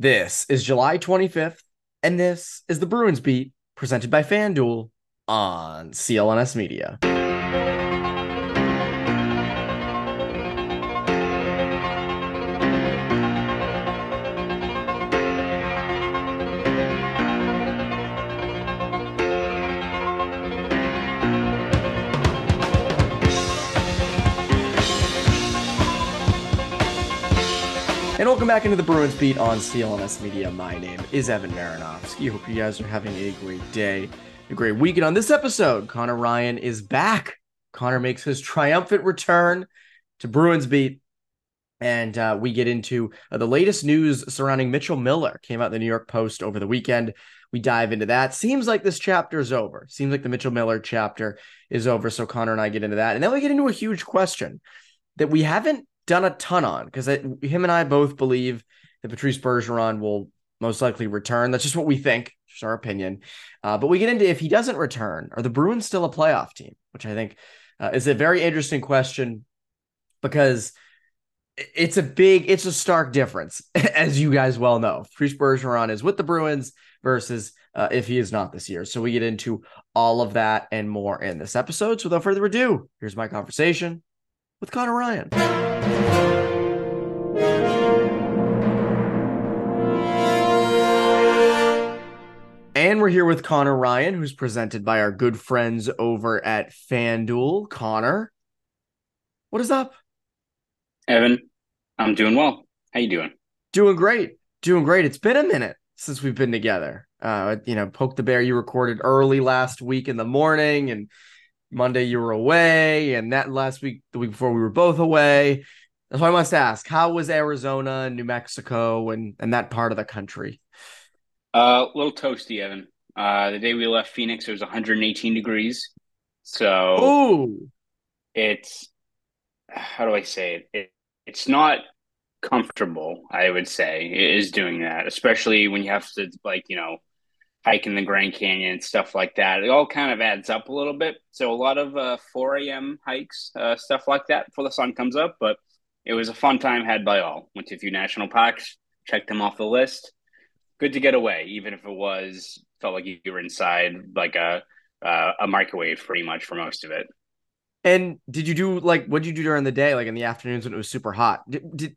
This is July 25th, and this is the Bruins Beat presented by FanDuel on CLNS Media. And welcome back into the Bruins beat on CLNS Media. My name is Evan Marinofsky. Hope you guys are having a great day, a great weekend. On this episode, Conor Ryan is back. Conor makes his triumphant return to Bruins beat. And uh, we get into uh, the latest news surrounding Mitchell Miller. Came out in the New York Post over the weekend. We dive into that. Seems like this chapter is over. Seems like the Mitchell Miller chapter is over. So Conor and I get into that. And then we get into a huge question that we haven't done a ton on because him and I both believe that Patrice Bergeron will most likely return. That's just what we think, just our opinion. Uh, but we get into if he doesn't return, are the Bruins still a playoff team? Which I think uh, is a very interesting question because it's a big, it's a stark difference, as you guys well know. Patrice Bergeron is with the Bruins versus uh, if he is not this year. So we get into all of that and more in this episode. So without further ado, here's my conversation with Conor Ryan. And we're here with Conor Ryan, who's presented by our good friends over at FanDuel. Conor, what is up? Evan, I'm doing well. How you doing? Doing great. Doing great. It's been a minute since we've been together. Uh, you know, Poke the Bear, you recorded early last week in the morning, and Monday you were away, and that last week, the week before, we were both away. So I must ask, how was Arizona and New Mexico and and that part of the country? Uh, a little toasty, Evan. Uh, the day we left Phoenix, it was 118 degrees. So Ooh. it's how do I say it? it? It's not comfortable. I would say is doing that, especially when you have to like you know hike in the Grand Canyon and stuff like that. It all kind of adds up a little bit. So a lot of uh, 4 a.m. hikes, uh, stuff like that before the sun comes up. But it was a fun time had by all. Went to a few national parks, checked them off the list. Good to get away, even if it was felt like you were inside like a uh, a microwave pretty much for most of it. And did you do like what did you do during the day, like in the afternoons when it was super hot? Did, did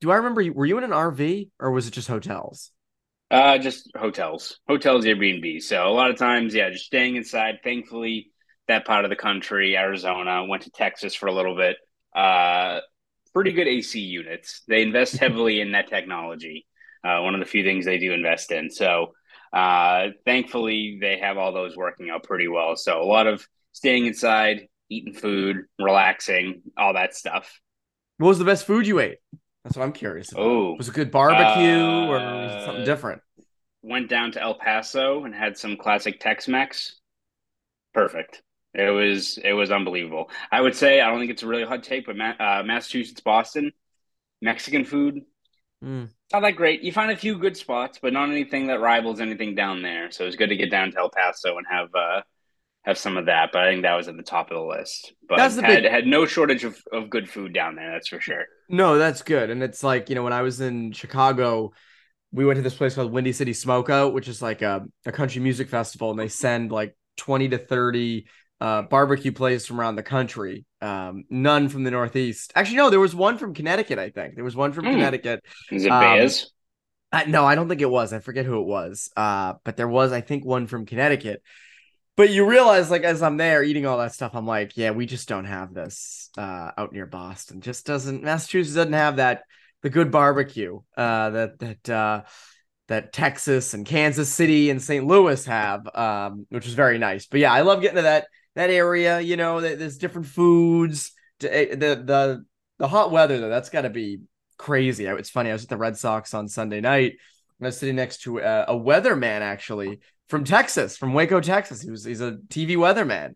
do I remember? Were you in an RV or was it just hotels? Uh, just hotels, hotels, Airbnb. So a lot of times, yeah, just staying inside. Thankfully, that part of the country, Arizona, went to Texas for a little bit. Uh, pretty good AC units. They invest heavily in that technology. Uh, one of the few things they do invest in. So, uh, thankfully, they have all those working out pretty well. So a lot of staying inside, eating food, relaxing, all that stuff. What was the best food you ate? That's what I'm curious about. Oh, was it good barbecue uh, or something different? Went down to El Paso and had some classic Tex-Mex. Perfect. It was it was unbelievable. I would say I don't think it's a really hot take, but uh, Massachusetts, Boston, Mexican food, mm. not that great. You find a few good spots, but not anything that rivals anything down there. So it's good to get down to El Paso and have uh, have some of that. But I think that was at the top of the list. But That's the had big- had no shortage of, of good food down there. That's for sure. No, that's good. And it's like, you know, when I was in Chicago, we went to this place called Windy City Smokeout, which is like a, a country music festival, and they send like 20 to 30 uh, barbecue places from around the country. Um, none from the Northeast. Actually, no, there was one from Connecticut, I think. There was one from Hmm. Connecticut. Is it Um, Bears? I, no, I don't think it was. I forget who it was. Uh, but there was, I think, one from Connecticut. But you realize, like, as I'm there eating all that stuff, I'm like, yeah, we just don't have this uh, out near Boston. Just doesn't Massachusetts doesn't have that the good barbecue uh, that that uh, that Texas and Kansas City and St. Louis have, um, which is very nice. But yeah, I love getting to that that area. You know, there's different foods. To, eh, the the the hot weather though, that's got to be crazy. It's funny. I was at the Red Sox on Sunday night, I was sitting next to a, a weatherman actually from Texas, from Waco, Texas. He was he's a TV weatherman,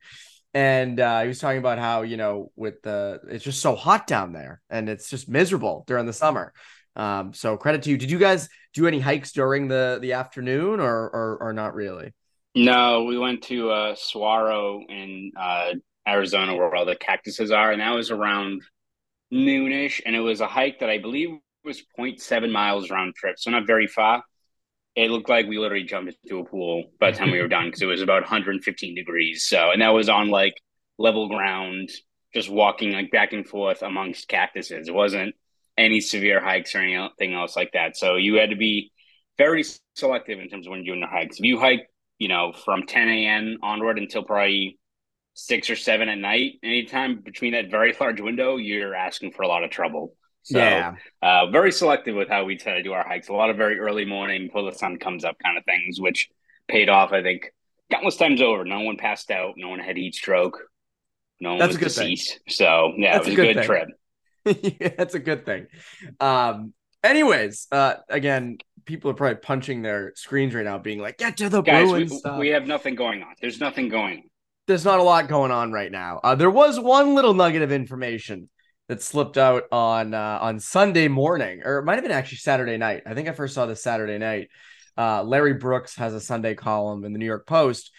and uh, he was talking about how you know with the it's just so hot down there, and it's just miserable during the summer. Um, so credit to you. Did you guys do any hikes during the the afternoon, or or, or not really? No, we went to uh, Saguaro in uh, Arizona, where all the cactuses are, and that was around noonish, and it was a hike that I believe was 0.7 miles round trip, so not very far. It looked like we literally jumped into a pool by the time we were done because it was about 115 degrees. So, and that was on like level ground, just walking like back and forth amongst cactuses. It wasn't any severe hikes or anything else like that. So you had to be very selective in terms of when you're doing the hikes. If you hike, you know, from 10 a.m. onward until probably six or seven at night, anytime between that very large window, you're asking for a lot of trouble. So, yeah. Uh, very selective with how we try to do our hikes. A lot of very early morning before the sun comes up kind of things, which paid off, I think, countless times over. No one passed out. No one had heat stroke. No one That's was deceased. Thing. So, yeah, That's it was a good, good trip. yeah, that's a good thing. Um, anyways, uh, again, people are probably punching their screens right now, being like, "Get to the Guys, Bruins." We, we, have nothing going on. There's nothing going. on. There's not a lot going on right now. Uh, there was one little nugget of information that slipped out on uh, on Sunday morning, or it might have been actually Saturday night. I think I first saw this Saturday night. Uh, Larry Brooks has a Sunday column in the New York Post,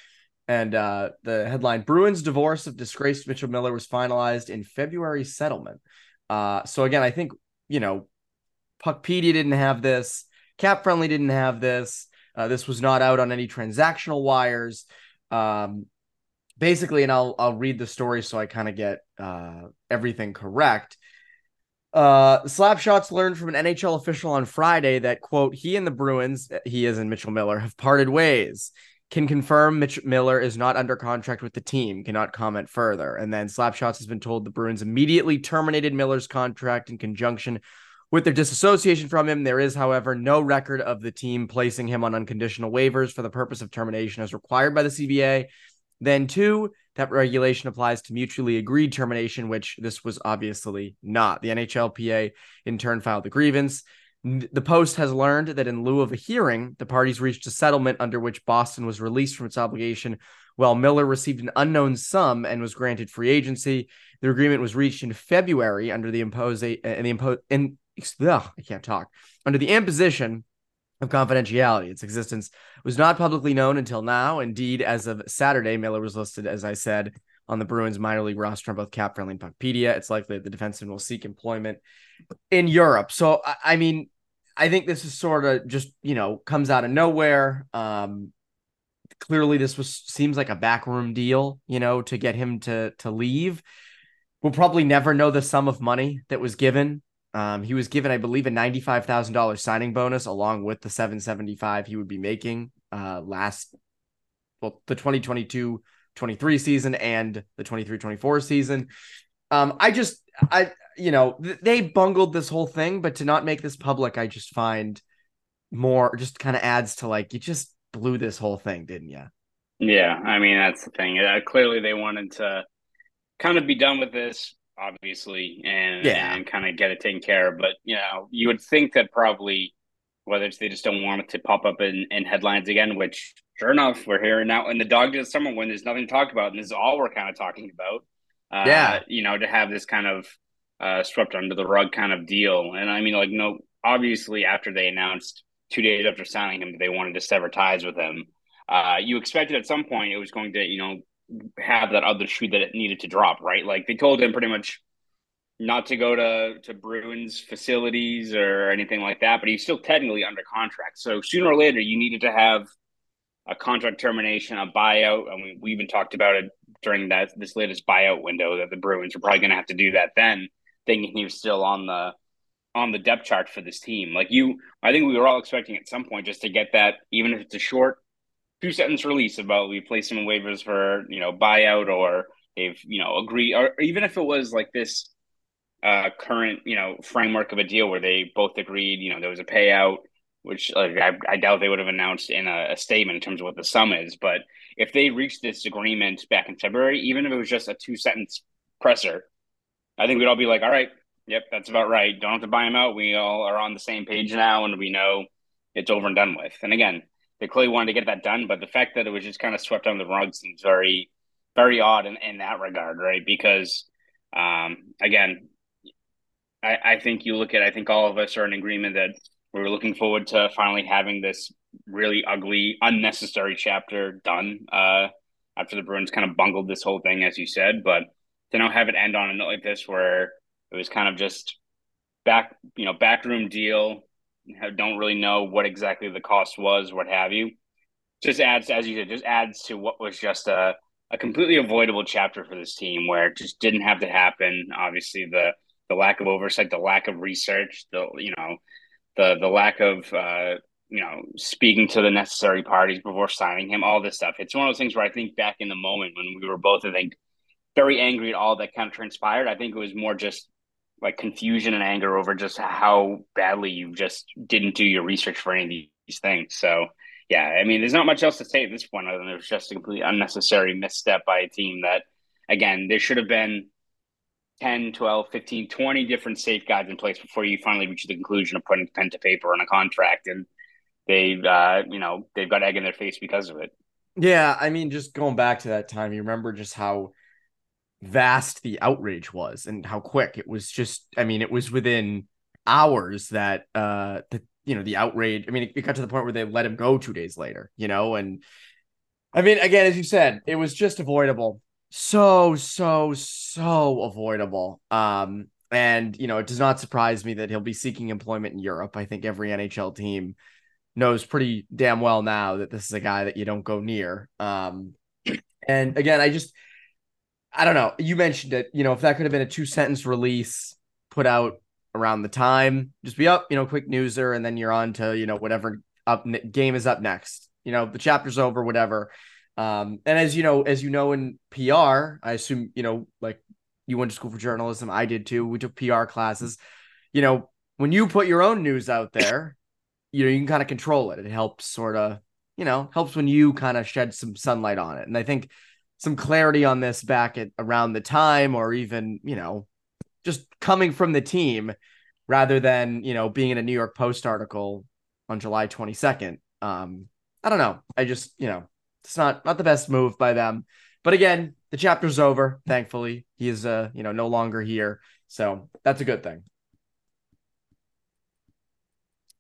and uh, the headline: Bruins divorce of disgraced Mitchell Miller was finalized in February settlement. Uh, so again, I think you know, Puckpedia didn't have this, Cap Friendly didn't have this. Uh, this was not out on any transactional wires. Um, basically, and I'll I'll read the story so I kind of get uh, everything correct. Uh, Slapshots learned from an NHL official on Friday that quote he and the Bruins, he is in Mitchell Miller, have parted ways can confirm Mitch Miller is not under contract with the team, cannot comment further. And then Slapshots has been told the Bruins immediately terminated Miller's contract in conjunction with their disassociation from him. There is, however, no record of the team placing him on unconditional waivers for the purpose of termination as required by the CBA. Then, two, that regulation applies to mutually agreed termination, which this was obviously not. The NHLPA in turn filed the grievance. The Post has learned that in lieu of a hearing, the parties reached a settlement under which Boston was released from its obligation, while Miller received an unknown sum and was granted free agency. The agreement was reached in February under the impose and uh, the impose in ugh, I can't talk under the imposition of confidentiality. Its existence was not publicly known until now. Indeed, as of Saturday, Miller was listed, as I said, on the Bruins minor league roster on both Cap Friendly and Puckpedia. It's likely that the defenseman will seek employment in Europe. So I mean, I think this is sort of just you know comes out of nowhere. Um, clearly, this was seems like a backroom deal, you know, to get him to to leave. We'll probably never know the sum of money that was given. Um, he was given, I believe, a ninety-five thousand dollars signing bonus along with the seven seventy-five he would be making uh, last, well, the 2022 23 season and the 23 24 season. Um, I just, I, you know, th- they bungled this whole thing, but to not make this public, I just find more just kind of adds to like, you just blew this whole thing, didn't you? Yeah. I mean, that's the thing. Uh, clearly, they wanted to kind of be done with this, obviously, and, yeah. and kind of get it taken care of. But, you know, you would think that probably whether it's they just don't want it to pop up in, in headlines again, which sure enough, we're hearing now in the dog days summer when there's nothing to talk about, and this is all we're kind of talking about. Uh, yeah, you know, to have this kind of uh, swept under the rug kind of deal, and I mean, like, no, obviously after they announced two days after signing him that they wanted to sever ties with him, uh, you expected at some point it was going to, you know, have that other shoe that it needed to drop, right? Like they told him pretty much not to go to to Bruins facilities or anything like that, but he's still technically under contract. So sooner or later, you needed to have a contract termination, a buyout. and mean, we even talked about it during that this latest buyout window that the Bruins are probably going to have to do that then, thinking he was still on the on the depth chart for this team. Like you, I think we were all expecting at some point just to get that, even if it's a short two sentence release about we placed him in waivers for you know buyout or they've you know agree or even if it was like this uh, current you know framework of a deal where they both agreed you know there was a payout which like, I, I doubt they would have announced in a, a, statement in terms of what the sum is but if they reached this agreement back in february even if it was just a two sentence presser i think we'd all be like all right yep that's about right don't have to buy him out we all are on the same page now and we know it's over and done with. And again, they clearly wanted to get that done, but the fact that it was just kind of swept under the rug seems very, very odd in, in that regard, right? Because um, again, I, I think you look at I think all of us are in agreement that we are looking forward to finally having this really ugly, unnecessary chapter done. Uh, after the Bruins kind of bungled this whole thing, as you said, but to now have it end on a note like this, where it was kind of just back, you know, backroom deal. Don't really know what exactly the cost was, what have you. Just adds, as you said, just adds to what was just a a completely avoidable chapter for this team, where it just didn't have to happen. Obviously, the the lack of oversight, the lack of research, the you know, the the lack of uh, you know speaking to the necessary parties before signing him, all this stuff. It's one of those things where I think back in the moment when we were both, I think, very angry at all that kind of transpired. I think it was more just like confusion and anger over just how badly you just didn't do your research for any of these things. So yeah, I mean, there's not much else to say at this point other than it was just a completely unnecessary misstep by a team that, again, there should have been 10, 12, 15, 20 different safeguards in place before you finally reach the conclusion of putting pen to paper on a contract. And they've, uh, you know, they've got egg in their face because of it. Yeah. I mean, just going back to that time, you remember just how vast the outrage was and how quick it was just, I mean, it was within hours that, uh, the, you know, the outrage. I mean, it, it got to the point where they let him go two days later, you know, and I mean, again, as you said, it was just avoidable. So, so, so avoidable. Um, and you know, it does not surprise me that he'll be seeking employment in Europe. I think every NHL team knows pretty damn well now that this is a guy that you don't go near. Um, and again, I just I don't know. You mentioned it. You know, if that could have been a two sentence release put out around the time. Just be up, you know, quick newser, and then you're on to you know whatever up game is up next. You know, the chapter's over, whatever. Um, and as you know, as you know in PR, I assume you know, like you went to school for journalism. I did too. We took PR classes. You know, when you put your own news out there, you know, you can kind of control it. It helps sort of, you know, helps when you kind of shed some sunlight on it. And I think some clarity on this back at around the time, or even, you know, just coming from the team rather than you know being in a New York Post article on July 22nd. Um, I don't know. I just you know it's not not the best move by them. But again, the chapter's over. Thankfully, he is uh you know no longer here, so that's a good thing.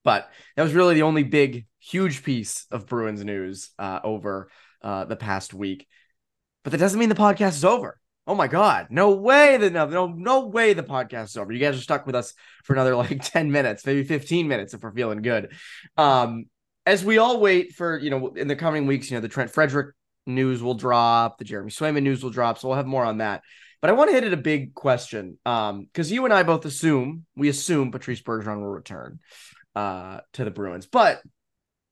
But that was really the only big, huge piece of Bruins news uh, over uh, the past week. But that doesn't mean the podcast is over. Oh my god, no way that no, no, no way the podcast is over. You guys are stuck with us for another like 10 minutes, maybe 15 minutes if we're feeling good. Um, as we all wait for, you know, in the coming weeks, you know, the Trent Frederic news will drop, the Jeremy Swayman news will drop. So we'll have more on that. But I want to hit it a big question. Um, because you and I both assume, we assume Patrice Bergeron will return uh to the Bruins. But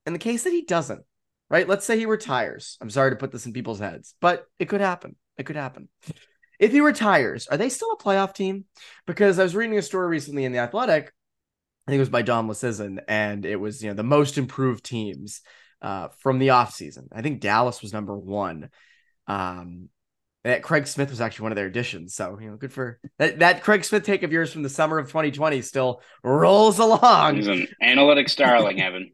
in the case that he doesn't, right? Let's say he retires. I'm sorry to put this in people's heads, but it could happen. It could happen. If he retires, are they still a playoff team? Because I was reading a story recently in the Athletic. I think it was by Dom Luszczyszyn, and it was you know the most improved teams uh, from the offseason. I think Dallas was number one. Um, that Craig Smith was actually one of their additions. So, you know, good for that. That Craig Smith take of yours from the summer of 2020 still rolls along. He's an analytics darling, Evan.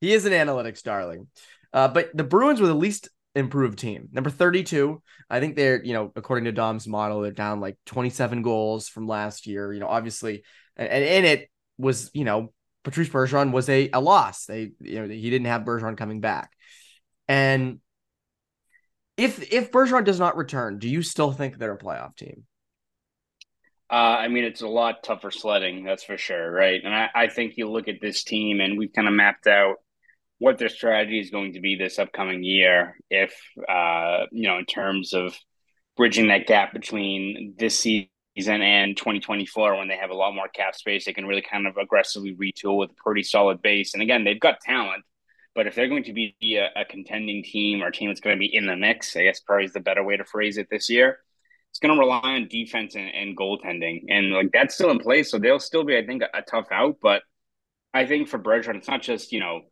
he is an analytics darling. Uh, but the Bruins were the least improved team. Number 32. I think they're, you know, according to Dom's model, they're down like 27 goals from last year. You know, obviously, and, and in it was, you know, Patrice Bergeron was a, a loss. They, you know, he didn't have Bergeron coming back. And if if Bergeron does not return, do you still think they're a playoff team? Uh, I mean, it's a lot tougher sledding, that's for sure, right? And I, I think you look at this team, and we've kind of mapped out what their strategy is going to be this upcoming year if uh, you know in terms of bridging that gap between this season and 2024 when they have a lot more cap space they can really kind of aggressively retool with a pretty solid base. And again they've got talent but if they're going to be a, a contending team or a team that's going to be in the mix i guess probably is the better way to phrase it this year it's going to rely on defense and, and goaltending. And like that's still in place so they'll still be i think a, a tough out but i think for Bergeron, it's not just you know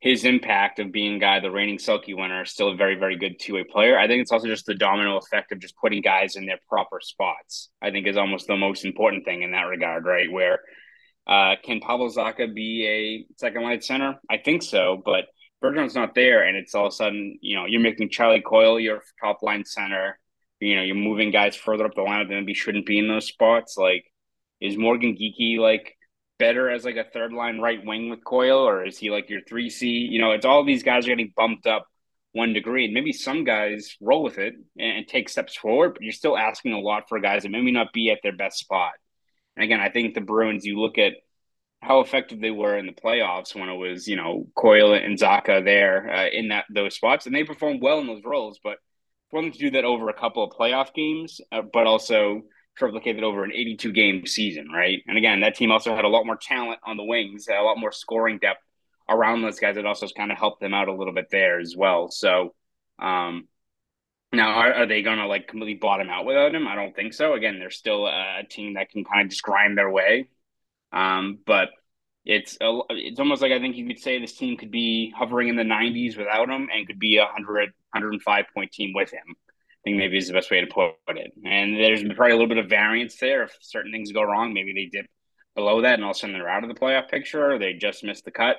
his impact of being guy, the reigning Selke winner, still a very, very good two way player. I think it's also just the domino effect of just putting guys in their proper spots. I think is almost the most important thing in that regard, right? Where Uh, can Pavel Zacha be a second line center? I think so, but Bergeron's not there, and it's all of a sudden, you know, you're making Charlie Coyle your top line center. You know, you're moving guys further up the lineup that maybe shouldn't be in those spots. Like, is Morgan Geekie like better as like a third line right wing with Coyle, or is he like your three C? You know, it's all these guys are getting bumped up one degree, and maybe some guys roll with it and, and take steps forward, but you're still asking a lot for guys that maybe not be at their best spot. And again, I think the Bruins, you look at how effective they were in the playoffs when it was, you know, Coyle and Zacha there uh, in that those spots, and they performed well in those roles. But for them to do that over a couple of playoff games, uh, but also it over an 82 game season, right? And again, that team also had a lot more talent on the wings, a lot more scoring depth around those guys. It also kind of helped them out a little bit there as well. So, um, now, are, are they going to like completely bottom out without him? I don't think so. Again, they're still a team that can kind of just grind their way. Um, but it's a, it's almost like I think you could say this team could be hovering in the 90s without him and could be a 100, 105 point team with him. Think maybe is the best way to put it. And there's probably a little bit of variance there. If certain things go wrong, maybe they dip below that and all of a sudden they're out of the playoff picture or they just missed the cut.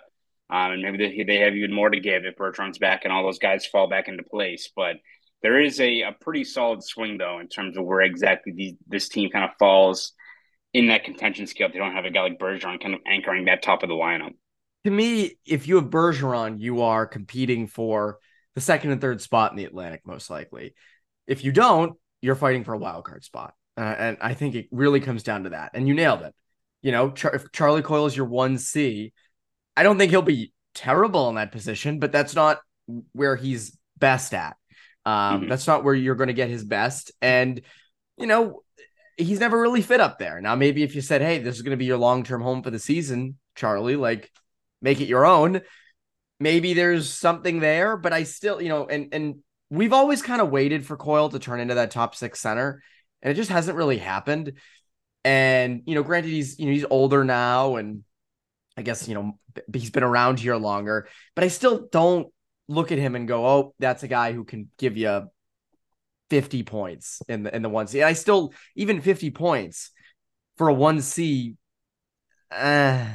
Um, and maybe they, they have even more to give if Bertrand's back and all those guys fall back into place. But there is a, a pretty solid swing, though, in terms of where exactly these, this team kind of falls in that contention scale. They don't have a guy like Bergeron kind of anchoring that top of the lineup. To me, if you have Bergeron, you are competing for the second and third spot in the Atlantic, most likely. If you don't, you're fighting for a wild card spot. Uh, and I think it really comes down to that. And you nailed it. You know, Char- if Charlie Coyle is your 1C, I don't think he'll be terrible in that position, but that's not where he's best at. Um, mm-hmm. That's not where you're going to get his best. And, you know, he's never really fit up there. Now, maybe if you said, hey, this is going to be your long term home for the season, Charlie, like make it your own, maybe there's something there. But I still, you know, and, and, We've always kind of waited for Coyle to turn into that top six center, and it just hasn't really happened. And you know, granted, he's you know he's older now, and I guess you know he's been around here longer, but I still don't look at him and go, "Oh, that's a guy who can give you 50 points in the in the one C." I still even 50 points for a one C, uh,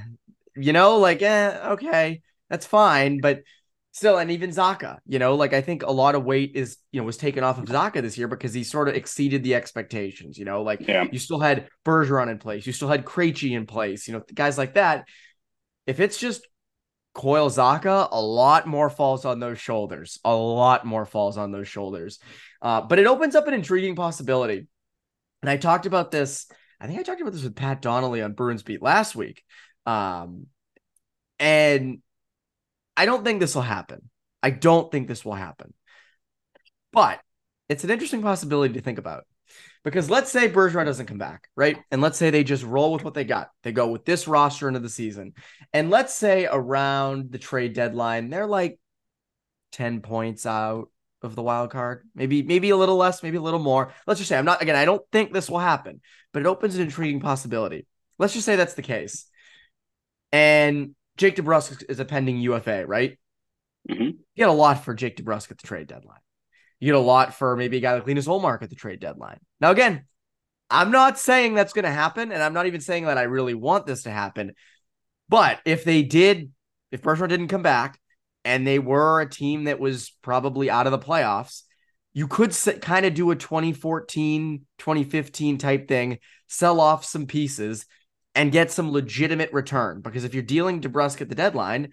you know, like eh, okay, that's fine, but still, and even Zacha, you know, like I think a lot of weight is you know was taken off of Zacha this year because he sort of exceeded the expectations. You know, like yeah. you still had Bergeron in place, you still had Krejci in place, you know, guys like that. If it's just Coyle Zacha, a lot more falls on those shoulders. A lot more falls on those shoulders. Uh, but it opens up an intriguing possibility. And I talked about this, I think I talked about this with Pat Donnelly on Bruins Beat last week. Um, and I don't think this will happen. I don't think this will happen. But it's an interesting possibility to think about. Because let's say Bergeron doesn't come back, right? And let's say they just roll with what they got. They go with this roster into the season. And let's say around the trade deadline, they're like 10 points out of the wild card. Maybe, maybe a little less, maybe a little more. Let's just say I'm not again, I don't think this will happen, but it opens an intriguing possibility. Let's just say that's the case. And Jake DeBrusk is a pending UFA, right? Mm-hmm. You get a lot for Jake DeBrusk at the trade deadline. You get a lot for maybe a guy like Linus Ullmark at the trade deadline. Now, again, I'm not saying that's going to happen, and I'm not even saying that I really want this to happen. But if they did, if Bergeron didn't come back, and they were a team that was probably out of the playoffs, you could kind of do a 2014, 2015 type thing, sell off some pieces, and get some legitimate return. Because if you're dealing DeBrusk at the deadline,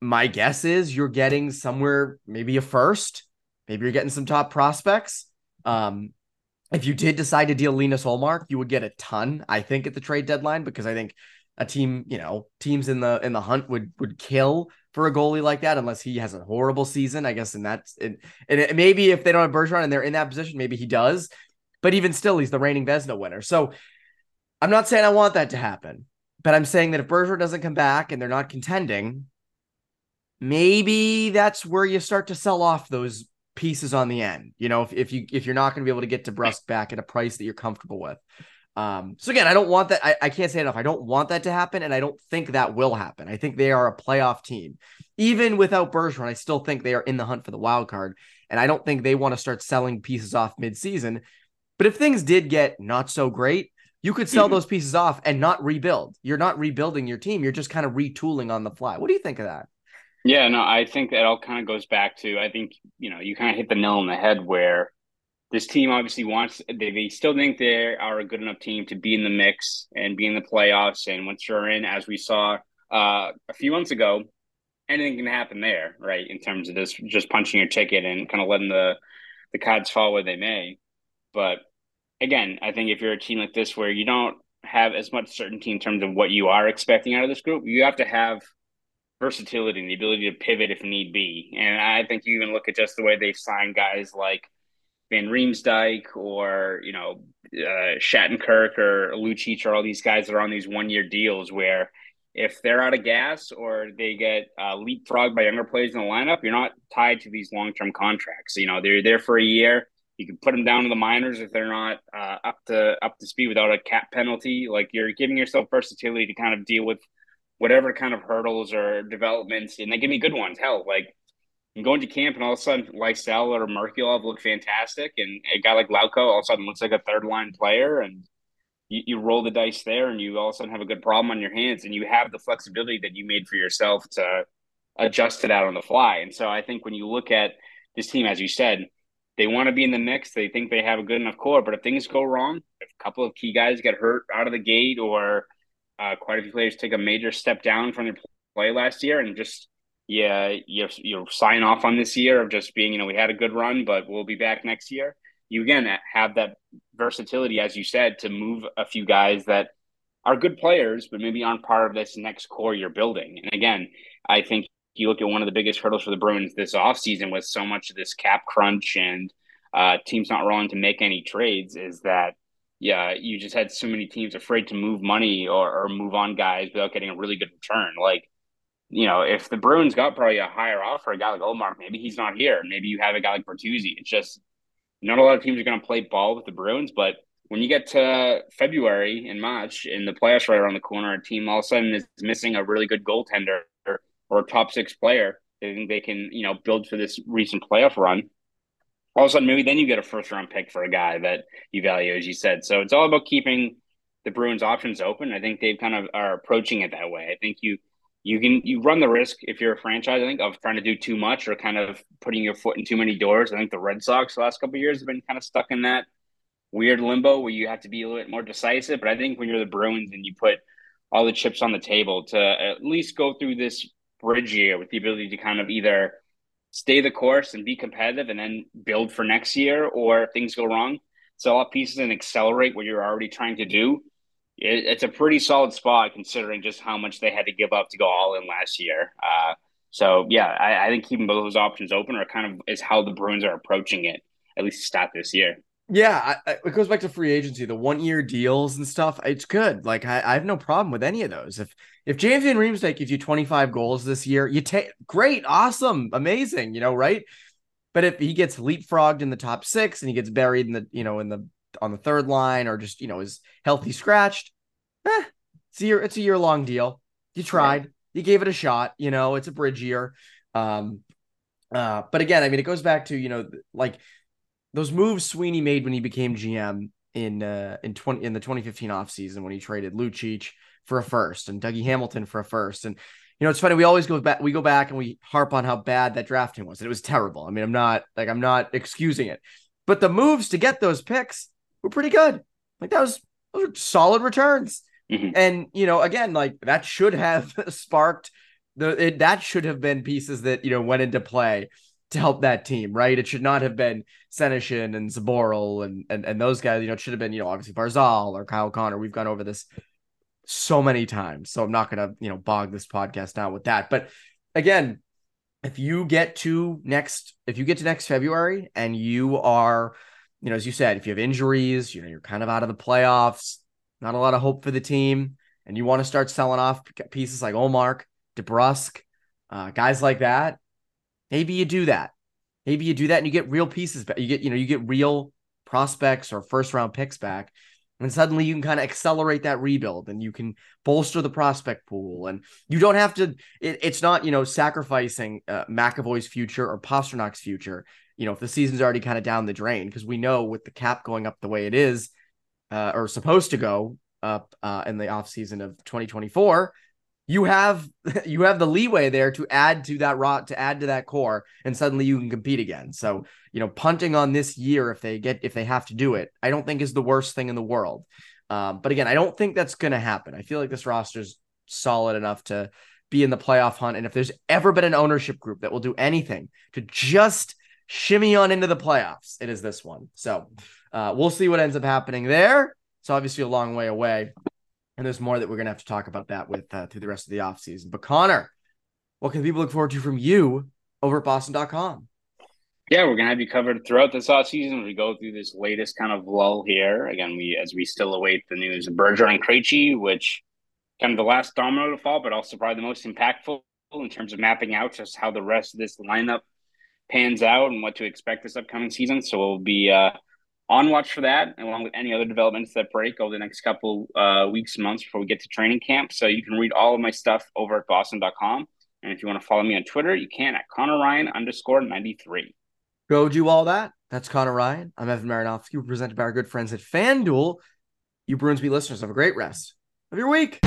my guess is you're getting somewhere maybe a first, Maybe you're getting some top prospects. Um, if you did decide to deal Linus Ullmark, you would get a ton, I think, at the trade deadline because I think a team, you know, teams in the in the hunt would would kill for a goalie like that unless he has a horrible season. I guess, and that's and, and it, maybe if they don't have Bergeron and they're in that position, maybe he does. But even still, he's the reigning Vezina winner. So I'm not saying I want that to happen, but I'm saying that if Bergeron doesn't come back and they're not contending, maybe that's where you start to sell off those pieces on the end. You know, if, if you if you're not going to be able to get DeBrusk back at a price that you're comfortable with. Um, so again, I don't want that. I, I can't say enough. I don't want that to happen, and I don't think that will happen. I think they are a playoff team. Even without Bergeron, I still think they are in the hunt for the wild card. And I don't think they want to start selling pieces off midseason. But if things did get not so great, You could sell those pieces off and not rebuild. You're not rebuilding your team. You're just kind of retooling on the fly. What do you think of that? Yeah, no, I think that all kind of goes back to I think, you know, you kind of hit the nail on the head where this team obviously wants they, they still think they are a good enough team to be in the mix and be in the playoffs. And once you're in, as we saw uh, a few months ago, anything can happen there, right? In terms of this just punching your ticket and kind of letting the the cards fall where they may. But again, I think if you're a team like this where you don't have as much certainty in terms of what you are expecting out of this group, you have to have versatility and the ability to pivot if need be. And I think you even look at just the way they've signed guys like Van Riemsdyk or, you know, uh, Shattenkirk or Lucic or all these guys that are on these one year deals where if they're out of gas or they get uh, leapfrogged by younger players in the lineup, you're not tied to these long term contracts. You know, they're there for a year. You can put them down to the minors if they're not uh, up to up to speed without a cap penalty. Like you're giving yourself versatility to kind of deal with whatever kind of hurdles or developments, and they give me good ones. Hell, like I'm going to camp, and all of a sudden, Lysell or Merkulov look fantastic, and a guy like Lauko all of a sudden looks like a third line player, and you, you roll the dice there, and you all of a sudden have a good problem on your hands, and you have the flexibility that you made for yourself to adjust it out on the fly. And so I think when you look at this team, as you said, they want to be in the mix. They think they have a good enough core, but if things go wrong, if a couple of key guys get hurt out of the gate, or uh, quite a few players take a major step down from their play last year, and just yeah, you you sign off on this year of just being, you know, we had a good run, but we'll be back next year. You again have that versatility, as you said, to move a few guys that are good players, but maybe aren't part of this next core you're building. And again, I think you look at one of the biggest hurdles for the Bruins this offseason with so much of this cap crunch and uh, teams not willing to make any trades is that yeah, you just had so many teams afraid to move money or, or move on guys without getting a really good return. Like, you know, if the Bruins got probably a higher offer, a guy like Ullmark, maybe he's not here. Maybe you have a guy like Bertuzzi. It's just not a lot of teams are going to play ball with the Bruins, but when you get to February and March and the playoffs right around the corner, a team all of a sudden is missing a really good goaltender or a top six player. They think they can, you know, build for this recent playoff run. All of a sudden, maybe then you get a first round pick for a guy that you value, as you said. So it's all about keeping the Bruins' options open. I think they've kind of are approaching it that way. I think you you can you run the risk if you're a franchise, I think, of trying to do too much or kind of putting your foot in too many doors. I think the Red Sox the last couple years have been kind of stuck in that weird limbo where you have to be a little bit more decisive. But I think when you're the Bruins and you put all the chips on the table to at least go through this bridge year with the ability to kind of either stay the course and be competitive and then build for next year, or things go wrong, sell off pieces and accelerate what you're already trying to do. It, it's a pretty solid spot considering just how much they had to give up to go all in last year. Uh, so yeah, I, I think keeping both those options open are kind of is how the Bruins are approaching it, at least to start this year. Yeah, I, it goes back to free agency, the one year deals and stuff. It's good. Like I, I, have no problem with any of those. If if James Van Riemsdyk gives you 25 goals this year, you take great, awesome, amazing, you know, right? But if he gets leapfrogged in the top six and he gets buried in the, you know, in the on the third line or just, you know, is healthy scratched, eh, it's a year, it's a year long deal. You tried, you gave it a shot, you know, it's a bridge year. Um, uh, but again, I mean, it goes back to, you know, like those moves Sweeney made when he became GM in uh in 20 in the 2015 offseason when he traded Lucic for a first and Dougie Hamilton for a first. And you know, it's funny, we always go back we go back and we harp on how bad that drafting was. And it was terrible. I mean, I'm not like I'm not excusing it. But the moves to get those picks were pretty good. Like that was those were solid returns. Mm-hmm. And you know, again, like that should have sparked the it, that should have been pieces that you know went into play to help that team, right? It should not have been Senyshyn and Zboril and, and and those guys. You know, it should have been you know obviously Barzal or Kyle Connor. We've gone over this so many times, so I'm not gonna you know bog this podcast down with that. But again, if you get to next, if you get to next February and you are, you know, as you said, if you have injuries, you know, you're kind of out of the playoffs, not a lot of hope for the team, and you want to start selling off pieces like Ullmark, DeBrusk, uh, guys like that Maybe you do that. Maybe you do that and you get real pieces back. You get, you know, you get real prospects or first round picks back. And suddenly you can kind of accelerate that rebuild and you can bolster the prospect pool. And you don't have to, it, it's not, you know, sacrificing uh, McAvoy's future or Pastrnak's future, you know, if the season's already kind of down the drain, because we know with the cap going up the way it is, uh, or supposed to go up uh, in the offseason of 2024, you have you have the leeway there to add to that rot to add to that core and suddenly you can compete again. So you know punting on this year if they get if they have to do it i don't think is the worst thing in the world. Um, but again i don't think that's going to happen. I feel like this roster's solid enough to be in the playoff hunt. And if there's ever been an ownership group that will do anything to just shimmy on into the playoffs it is this one. So uh, we'll see what ends up happening there. It's obviously a long way away and there's more that we're going to have to talk about that with uh, through the rest of the offseason. But Conor, what can people look forward to from you over at boston.com? Yeah, we're gonna have you covered throughout this off season. We go through this latest kind of lull here. Again, we as we still await the news of Bergeron and Krejci, which kind of the last domino to fall, but also probably the most impactful in terms of mapping out just how the rest of this lineup pans out and what to expect this upcoming season. So we'll be uh, on watch for that, along with any other developments that break over the next couple uh, weeks months before we get to training camp. So you can read all of my stuff over at boston.com. And if you want to follow me on Twitter, you can at Conor Ryan underscore 93. Go do all that. That's Conor Ryan. I'm Evan Marinofsky, presented by our good friends at FanDuel. You Bruins Beat listeners have a great rest of your week.